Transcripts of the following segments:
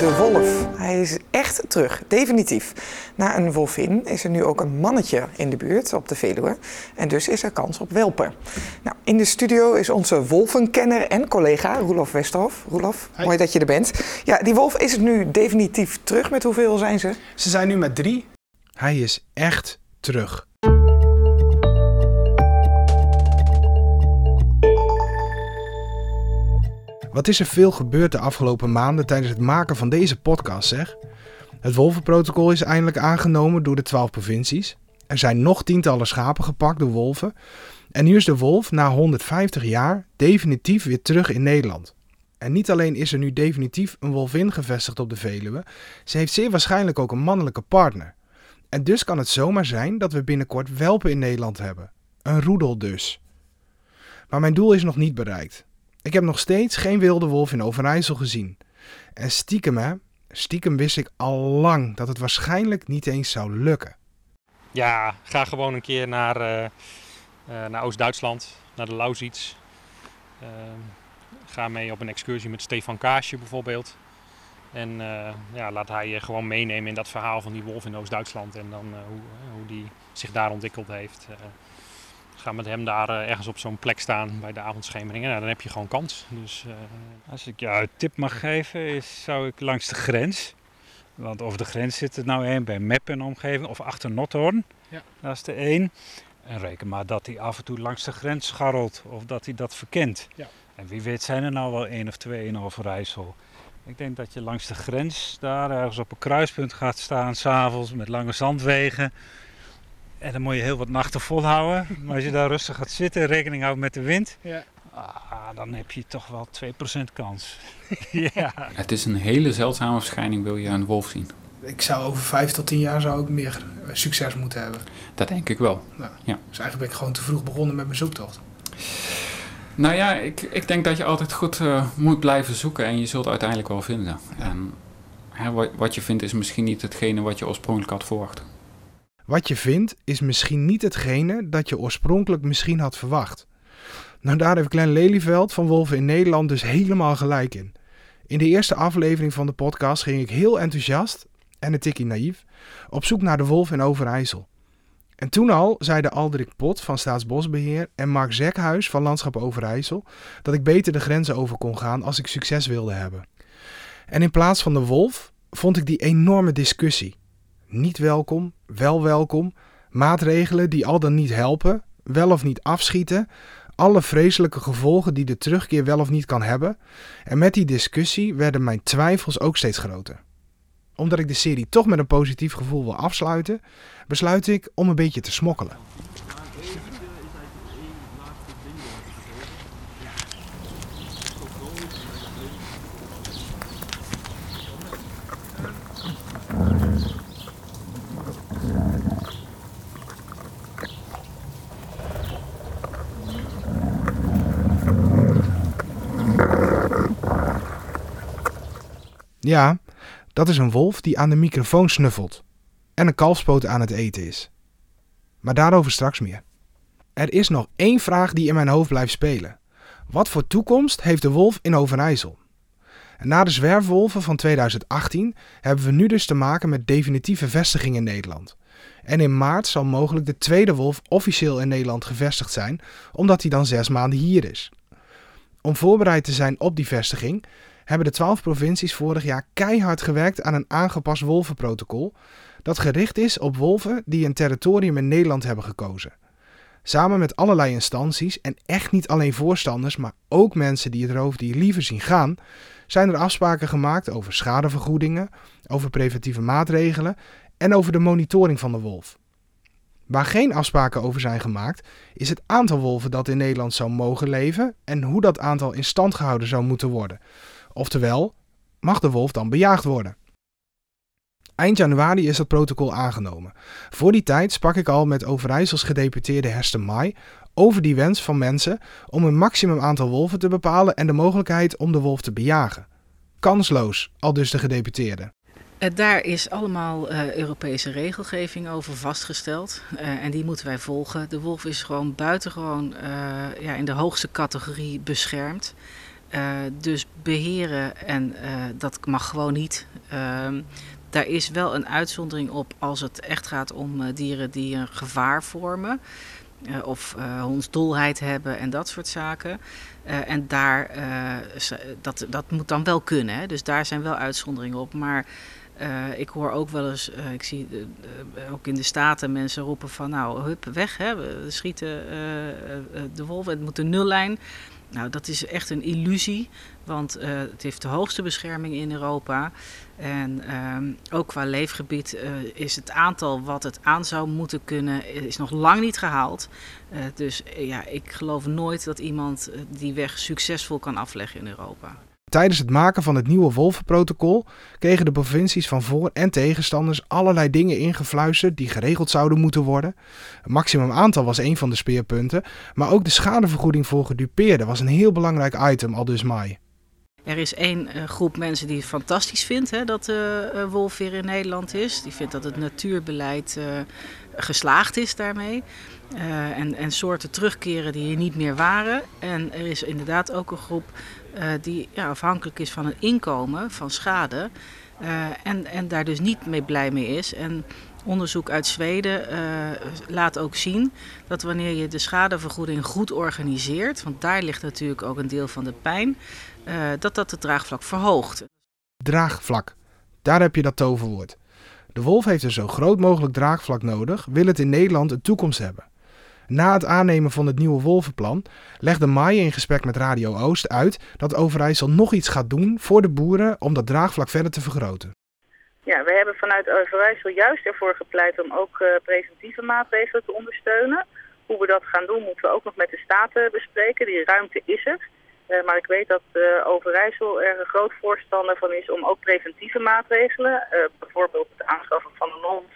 de wolf. Hij is echt terug, definitief. Na een wolvin is er nu ook een mannetje in de buurt op de Veluwe. En dus is er kans op welpen. Nou, in de studio is onze wolvenkenner en collega Roelof Westerhof. Roelof, mooi dat je er bent. Ja, die wolf is het nu definitief terug. Met hoeveel zijn ze? Ze zijn nu met drie. Hij is echt terug. Wat is er veel gebeurd de afgelopen maanden tijdens het maken van deze podcast, zeg? Het wolvenprotocol is eindelijk aangenomen door de 12 provincies. Er zijn nog tientallen schapen gepakt door wolven. En nu is de wolf na 150 jaar definitief weer terug in Nederland. En niet alleen is er nu definitief een wolvin gevestigd op de Veluwe, ze heeft zeer waarschijnlijk ook een mannelijke partner. En dus kan het zomaar zijn dat we binnenkort welpen in Nederland hebben. Een roedel dus. Maar mijn doel is nog niet bereikt. Ik heb nog steeds geen wilde wolf in Overijssel gezien. En stiekem, stiekem wist ik al lang dat het waarschijnlijk niet eens zou lukken. Ja, ga gewoon een keer naar, uh, uh, naar Oost-Duitsland, naar de Lausitz. Uh, ga mee op een excursie met Stefan Kaasje bijvoorbeeld. En ja, laat hij je gewoon meenemen in dat verhaal van die wolf in Oost-Duitsland en dan hoe, hoe die zich daar ontwikkeld heeft ga met hem daar uh, ergens op zo'n plek staan bij de avondschemering. Nou, dan heb je gewoon kans. Dus, uh... Als ik jou een tip mag geven, is, zou ik langs de grens. Want over de grens zit er nou één bij Meppen en omgeving of achter Nothorn. Ja. Dat is de één. En reken maar dat hij af en toe langs de grens scharrelt of dat hij dat verkent. Ja. En wie weet zijn er nou wel één of twee in Overijssel. Ik denk dat je langs de grens daar ergens op een kruispunt gaat staan, s'avonds met lange zandwegen. En dan moet je heel wat nachten volhouden. Maar als je daar rustig gaat zitten en rekening houdt met de wind, ja. ah, dan heb je toch wel 2% kans. ja. Het is een hele zeldzame verschijning, wil je een wolf zien. Ik zou over 5 tot 10 jaar zou ik meer succes moeten hebben. Dat denk ik wel. Nou, ja. Dus eigenlijk ben ik gewoon te vroeg begonnen met mijn zoektocht. Nou ja, ik, ik denk dat je altijd goed uh, moet blijven zoeken en je zult uiteindelijk wel vinden. En hè, wat, wat je vindt is misschien niet hetgene wat je oorspronkelijk had verwacht. Wat je vindt is misschien niet hetgene dat je oorspronkelijk misschien had verwacht. Nou, daar heeft Glenn Lelyveld van Wolven in Nederland dus helemaal gelijk in. In de eerste aflevering van de podcast ging ik heel enthousiast en een tikkie naïef op zoek naar de wolf in Overijssel. En toen al zeiden Alderik Pot van Staatsbosbeheer en Mark Zekhuis van Landschap Overijssel dat ik beter de grenzen over kon gaan als ik succes wilde hebben. En in plaats van de wolf vond ik die enorme discussie niet welkom, wel welkom, maatregelen die al dan niet helpen, wel of niet afschieten, alle vreselijke gevolgen die de terugkeer wel of niet kan hebben. En met die discussie werden mijn twijfels ook steeds groter. Omdat ik de serie toch met een positief gevoel wil afsluiten, besluit ik om een beetje te smokkelen. Ja, dat is een wolf die aan de microfoon snuffelt en een kalfspoot aan het eten is. Maar daarover straks meer. Er is nog één vraag die in mijn hoofd blijft spelen. Wat voor toekomst heeft de wolf in Overijssel? En na de zwerfwolven van 2018 hebben we nu dus te maken met definitieve vestiging in Nederland. En in maart zal mogelijk de tweede wolf officieel in Nederland gevestigd zijn, omdat hij dan zes maanden hier is. Om voorbereid te zijn op die vestiging hebben de twaalf provincies vorig jaar keihard gewerkt aan een aangepast wolvenprotocol dat gericht is op wolven die een territorium in Nederland hebben gekozen. Samen met allerlei instanties en echt niet alleen voorstanders, maar ook mensen die het roofdier liever zien gaan, zijn er afspraken gemaakt over schadevergoedingen, over preventieve maatregelen en over de monitoring van de wolf. Waar geen afspraken over zijn gemaakt, is het aantal wolven dat in Nederland zou mogen leven en hoe dat aantal in stand gehouden zou moeten worden. Oftewel, mag de wolf dan bejaagd worden? Eind januari is dat protocol aangenomen. Voor die tijd sprak ik al met Overijssels gedeputeerde Hester Mai over die wens van mensen om een maximum aantal wolven te bepalen en de mogelijkheid om de wolf te bejagen. Kansloos, al dus de gedeputeerde. Eh, daar is allemaal uh, Europese regelgeving over vastgesteld uh, en die moeten wij volgen. De wolf is gewoon buitengewoon uh, ja, in de hoogste categorie beschermd. Dus beheren en dat mag gewoon niet. Ehm, daar is wel een uitzondering op als het echt gaat om dieren die een gevaar vormen. of hondsdolheid hebben en dat soort zaken. en daar, dat, dat moet dan wel kunnen. Hè? Dus daar zijn wel uitzonderingen op. Maar ik hoor ook wel eens, ik zie ook in de Staten mensen roepen van nou, hup, weg, hè, we schieten de wolven, het moet een nullijn. Nou, dat is echt een illusie, want het heeft de hoogste bescherming in Europa. En ehm, ook qua leefgebied is het aantal wat het aan zou moeten kunnen, is nog lang niet gehaald. dus ja, ik geloof nooit dat iemand die weg succesvol kan afleggen in Europa. Tijdens het maken van het nieuwe Wolvenprotocol kregen de provincies van voor- en tegenstanders allerlei dingen ingefluisterd die geregeld zouden moeten worden. Maximum aantal was een van de speerpunten, maar ook de schadevergoeding voor gedupeerden was een heel belangrijk item, al dus Mai. Er is één uh, groep mensen die het fantastisch vindt hè, dat de uh, wolf weer in Nederland is. Die vindt dat het natuurbeleid geslaagd is daarmee. en, en soorten terugkeren die hier niet meer waren. En er is inderdaad ook een groep die ja, afhankelijk is van een inkomen, van schade. Uh, en, en daar dus niet mee blij mee is. En onderzoek uit Zweden uh, laat ook zien dat wanneer je de schadevergoeding goed organiseert, want daar ligt natuurlijk ook een deel van de pijn, dat dat het draagvlak verhoogt. Draagvlak, daar heb je dat toverwoord. De wolf heeft een zo groot mogelijk draagvlak nodig, wil het in Nederland een toekomst hebben. Na het aannemen van het nieuwe wolvenplan legde Mai in gesprek met Radio Oost uit dat Overijssel nog iets gaat doen voor de boeren om dat draagvlak verder te vergroten. Ja, we hebben vanuit Overijssel juist ervoor gepleit om ook uh, preventieve maatregelen te ondersteunen. Hoe we dat gaan doen moeten we ook nog met de Staten bespreken. Die ruimte is er. Uh, maar ik weet dat Overijssel er een groot voorstander van is om ook preventieve maatregelen, bijvoorbeeld het aanschaffen van een hond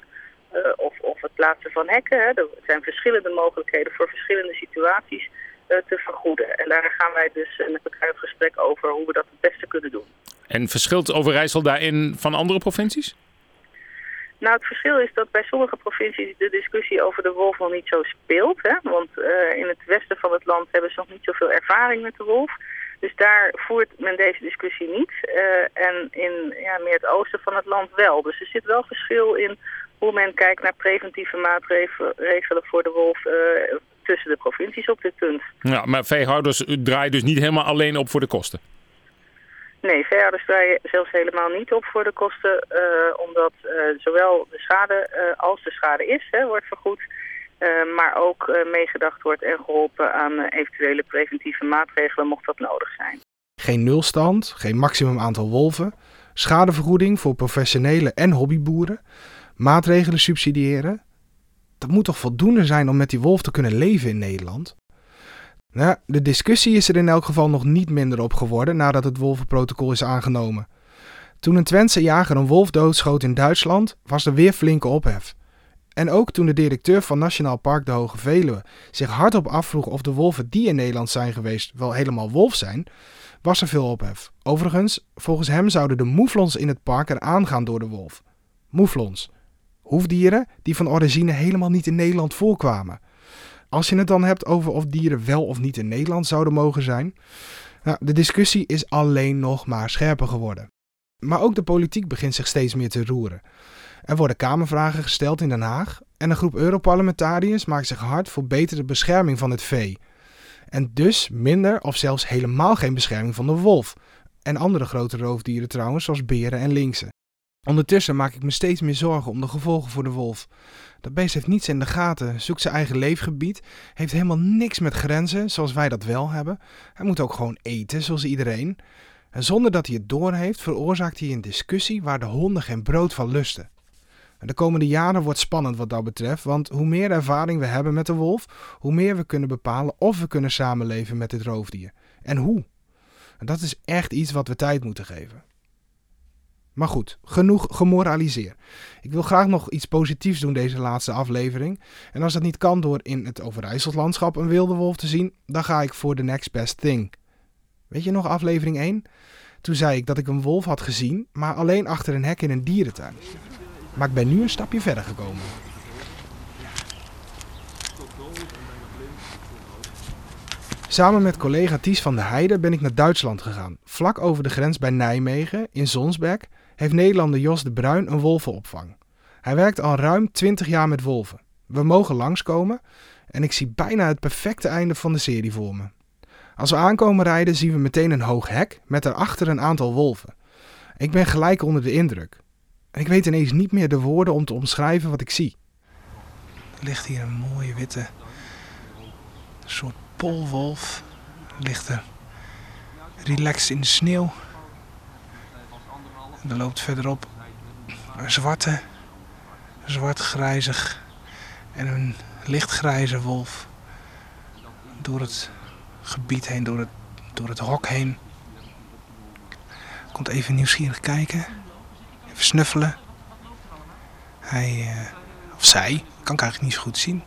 of het plaatsen van hekken. Hè. Er zijn verschillende mogelijkheden voor verschillende situaties uh, te vergoeden. En daar gaan wij dus met elkaar het gesprek over hoe we dat het beste kunnen doen. En verschilt Overijssel daarin van andere provincies? Nou, het verschil is dat bij sommige provincies de discussie over de wolf nog niet zo speelt. Hè? Want uh, in het westen van het land hebben ze nog niet zoveel ervaring met de wolf. Dus daar voert men deze discussie niet. Uh, en in ja, meer het oosten van het land wel. Dus er zit wel verschil in hoe men kijkt naar preventieve maatregelen voor de wolf uh, tussen de provincies op dit punt. Ja, maar veehouders draaien dus niet helemaal alleen op voor de kosten? Nee, veehouders draaien zelfs helemaal niet op voor de kosten, uh, omdat uh, zowel de schade als de schade is, hè, wordt vergoed. maar ook meegedacht wordt en geholpen aan eventuele preventieve maatregelen mocht dat nodig zijn. Geen nulstand, geen maximum aantal wolven, schadevergoeding voor professionele en hobbyboeren, maatregelen subsidiëren. Dat moet toch voldoende zijn om met die wolf te kunnen leven in Nederland? Nou, de discussie is er in elk geval nog niet minder op geworden nadat het wolvenprotocol is aangenomen. Toen een Twentse jager een wolf doodschoot in Duitsland, was er weer flinke ophef. En ook toen de directeur van Nationaal Park de Hoge Veluwe zich hardop afvroeg of de wolven die in Nederland zijn geweest wel helemaal wolf zijn, was er veel ophef. Overigens, volgens hem zouden de moeflons in het park eraan gaan door de wolf. Moeflons, hoefdieren die van origine helemaal niet in Nederland voorkwamen. Als je het dan hebt over of dieren wel of niet in Nederland zouden mogen zijn, nou, de discussie is alleen nog maar scherper geworden. Maar ook de politiek begint zich steeds meer te roeren. Er worden Kamervragen gesteld in Den Haag en een groep Europarlementariërs maakt zich hard voor betere bescherming van het vee. En dus minder of zelfs helemaal geen bescherming van de wolf. En andere grote roofdieren trouwens, zoals beren en linksen. Ondertussen maak ik me steeds meer zorgen om de gevolgen voor de wolf. Dat beest heeft niets in de gaten, zoekt zijn eigen leefgebied, heeft helemaal niks met grenzen, zoals wij dat wel hebben. Hij moet ook gewoon eten, zoals iedereen. En zonder dat hij het doorheeft, veroorzaakt hij een discussie waar de honden geen brood van lusten. De komende jaren wordt spannend wat dat betreft, want hoe meer ervaring we hebben met de wolf, hoe meer we kunnen bepalen of we kunnen samenleven met dit roofdier. En hoe. En dat is echt iets wat we tijd moeten geven. Maar goed, genoeg gemoraliseerd. Ik wil graag nog iets positiefs doen deze laatste aflevering. En als dat niet kan door in het Overijsselslandschap een wilde wolf te zien, dan ga ik voor the next best thing. Weet je nog aflevering 1? Toen zei ik dat ik een wolf had gezien, maar alleen achter een hek in een dierentuin. Maar ik ben nu een stapje verder gekomen. Samen met collega Ties van der Heijden ben ik naar Duitsland gegaan. Vlak over de grens bij Nijmegen, in Zonsberg, heeft Nederlander Jos de Bruin een wolvenopvang. Hij werkt al ruim 20 jaar met wolven. We mogen langskomen en ik zie bijna het perfecte einde van de serie voor me. Als we aankomen rijden zien we meteen een hoog hek met daarachter een aantal wolven. Ik ben gelijk onder de indruk. En ik weet ineens niet meer de woorden om te omschrijven wat ik zie. Er ligt hier een mooie witte soort polwolf. Ligt er relaxed in de sneeuw. Er loopt verderop een zwarte, zwart-grijzig en een lichtgrijze wolf door het gebied heen, door het, door het hok heen. Komt even nieuwsgierig kijken. Even snuffelen. Hij, eh, of zij, kan ik eigenlijk niet zo goed zien.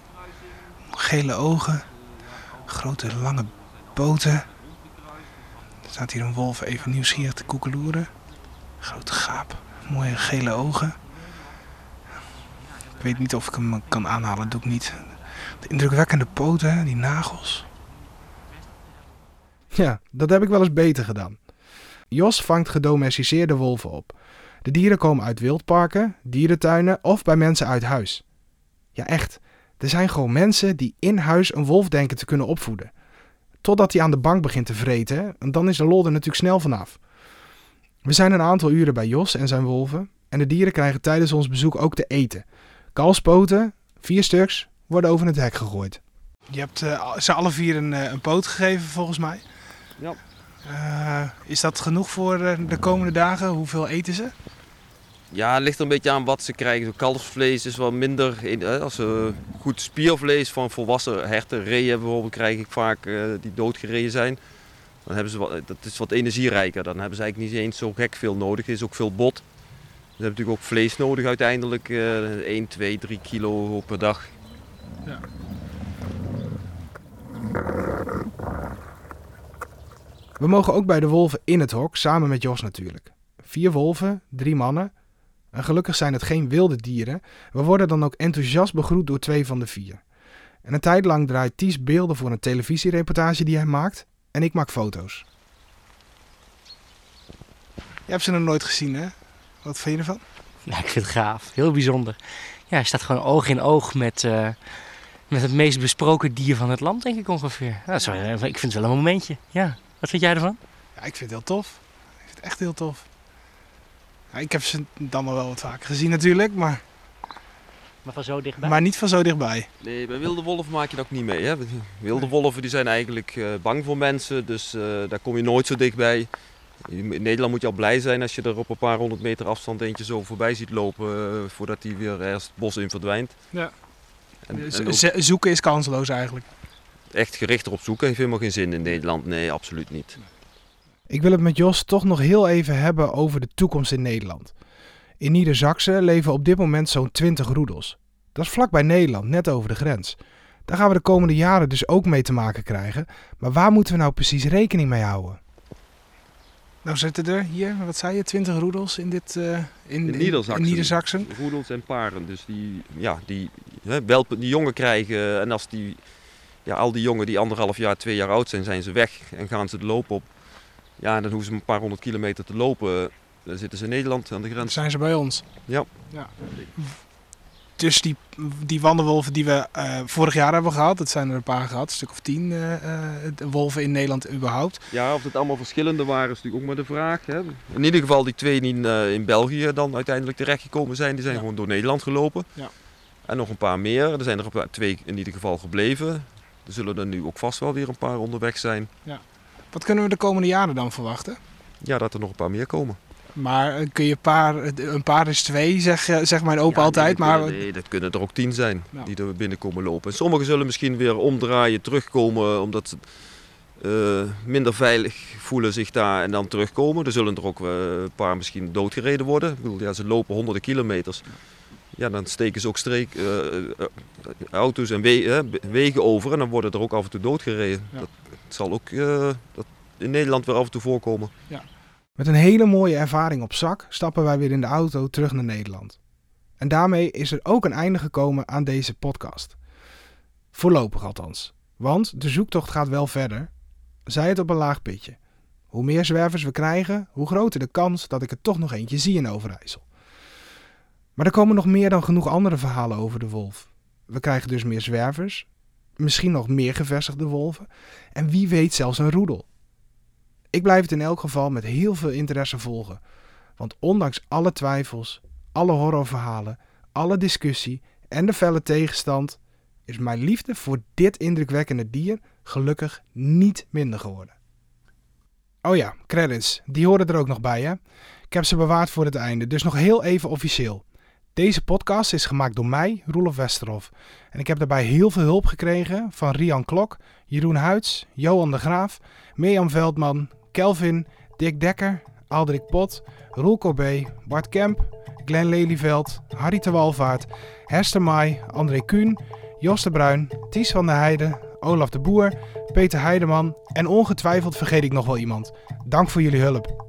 Gele ogen. Grote lange poten. Er staat hier een wolf even nieuwsgierig te koekeloeren. Grote gaap. Mooie gele ogen. Ik weet niet of ik hem kan aanhalen, dat doe ik niet. De indrukwekkende poten, die nagels. Ja, dat heb ik wel eens beter gedaan. Jos vangt gedomesticeerde wolven op. De dieren komen uit wildparken, dierentuinen of bij mensen uit huis. Ja, echt. Er zijn gewoon mensen die in huis een wolf denken te kunnen opvoeden. Totdat hij aan de bank begint te vreten, en dan is de lol er natuurlijk snel vanaf. We zijn een aantal uren bij Jos en zijn wolven. En de dieren krijgen tijdens ons bezoek ook te eten. Kalfspoten, vier stuks, worden over het hek gegooid. Je hebt uh, ze alle vier een, uh, een poot gegeven volgens mij. Ja. Uh, is dat genoeg voor de komende dagen? Hoeveel eten ze? Ja, het ligt er een beetje aan wat ze krijgen. Kalfsvlees is wat minder. In, als ze goed spiervlees van volwassen herten, reeën bijvoorbeeld, krijg ik vaak die doodgereden zijn. Dan hebben ze wat, dat is wat energierijker. Dan hebben ze eigenlijk niet eens zo gek veel nodig. Er is ook veel bot. Ze hebben natuurlijk ook vlees nodig uiteindelijk. Uh, 1, 2, 3 kilo per dag. Ja. We mogen ook bij de wolven in het hok, samen met Jos natuurlijk. Vier wolven, drie mannen. En gelukkig zijn het geen wilde dieren. We worden dan ook enthousiast begroet door twee van de vier. En een tijd lang draait Ties beelden voor een televisiereportage die hij maakt. En ik maak foto's. Je hebt ze nog nooit gezien, hè? Wat vind je ervan? Ik vind het gaaf. Heel bijzonder. Ja, hij staat gewoon oog in oog met, uh, met het meest besproken dier van het land, denk ik ongeveer. Ja, zo, ik vind het wel een momentje. Ja. Wat vind jij ervan? Ja, ik vind het heel tof. Ik vind het echt heel tof. Ja, ik heb ze dan wel wat vaker gezien natuurlijk, maar... Maar van zo dichtbij? Maar niet van zo dichtbij. Nee, bij wilde wolven maak je dat ook niet mee. Hè? Wilde wolven die zijn eigenlijk uh, bang voor mensen, dus uh, daar kom je nooit zo dichtbij. In Nederland moet je al blij zijn als je er op een paar honderd meter afstand eentje zo voorbij ziet lopen uh, voordat hij weer ergens het bos in verdwijnt. Ja. En, en ook... Zoeken is kansloos eigenlijk. Echt gericht erop zoeken heeft helemaal geen zin in Nederland. Nee, absoluut niet. Ik wil het met Jos toch nog heel even hebben over de toekomst in Nederland. In Niedersachsen leven op dit moment zo'n 20 roedels. Dat is vlakbij Nederland, net over de grens. Daar gaan we de komende jaren dus ook mee te maken krijgen. Maar waar moeten we nou precies rekening mee houden? Nou zitten er hier, wat zei je, 20 roedels in dit uh, in, in, Niedersachsen. in Niedersachsen. Roedels en paren. Dus die, ja, die, hè, welpen, die jongen krijgen en als die, ja, al die jongen die anderhalf jaar, twee jaar oud zijn, zijn ze weg en gaan ze de loop op. Ja, dan hoeven ze een paar honderd kilometer te lopen. Dan zitten ze in Nederland aan de grens. Zijn ze bij ons. Ja. ja. Dus die, die wandelwolven die we uh, vorig jaar hebben gehad, dat zijn er een paar gehad, een stuk of tien uh, uh, wolven in Nederland überhaupt. Ja, of het allemaal verschillende waren is natuurlijk ook maar de vraag. Hè. In ieder geval die twee die in, in België dan uiteindelijk terechtgekomen zijn, die zijn ja. gewoon door Nederland gelopen. Ja. En nog een paar meer. Er zijn er twee in ieder geval gebleven. Er zullen er nu ook vast wel weer een paar onderweg zijn. Ja. Wat kunnen we de komende jaren dan verwachten? Ja, dat er nog een paar meer komen. Maar kun je paar, een paar is twee, zeg, zeg mijn opa ja, altijd. Nee, maar... nee, dat kunnen er ook tien zijn ja. die er binnenkomen lopen. En sommigen zullen misschien weer omdraaien, terugkomen, omdat ze uh, minder veilig voelen zich daar en dan terugkomen. Er zullen er ook uh, een paar misschien doodgereden worden. Ik bedoel, ja, ze lopen honderden kilometers. Ja, dan steken ze ook streek, uh, auto's en we wegen over en dan worden er ook af en toe doodgereden. Ja. Dat zal ook dat in Nederland weer af en toe voorkomen. Ja. Met een hele mooie ervaring op zak stappen wij weer in de auto terug naar Nederland. En daarmee is er ook een einde gekomen aan deze podcast. Voorlopig althans. Want de zoektocht gaat wel verder zei het op een laag pitje. Hoe meer zwervers we krijgen, hoe groter de kans dat ik er toch nog eentje zie in Overijssel. Maar er komen nog meer dan genoeg andere verhalen over de wolf. We krijgen dus meer zwervers, misschien nog meer gevestigde wolven en wie weet zelfs een roedel. Ik blijf het in elk geval met heel veel interesse volgen, want ondanks alle twijfels, alle horrorverhalen, alle discussie en de felle tegenstand is mijn liefde voor dit indrukwekkende dier gelukkig niet minder geworden. Oh ja, credits, die horen er ook nog bij hè. Ik heb ze bewaard voor het einde, dus nog heel even officieel. Deze podcast is gemaakt door mij, Roelof Westerhof. En ik heb daarbij heel veel hulp gekregen van Rian Klok, Jeroen Huids, Johan de Graaf, Mirjam Veldman, Kelvin, Dick Dekker, Alderik Pot, Roel Corbet, Bart Kemp, Glenn Lelyveld, Harry de Walvaart, Hester Mai, André Kuhn, Jos de Bruin, Ties van der Heijden, Olaf de Boer, Peter Heideman en ongetwijfeld vergeet ik nog wel iemand. Dank voor jullie hulp.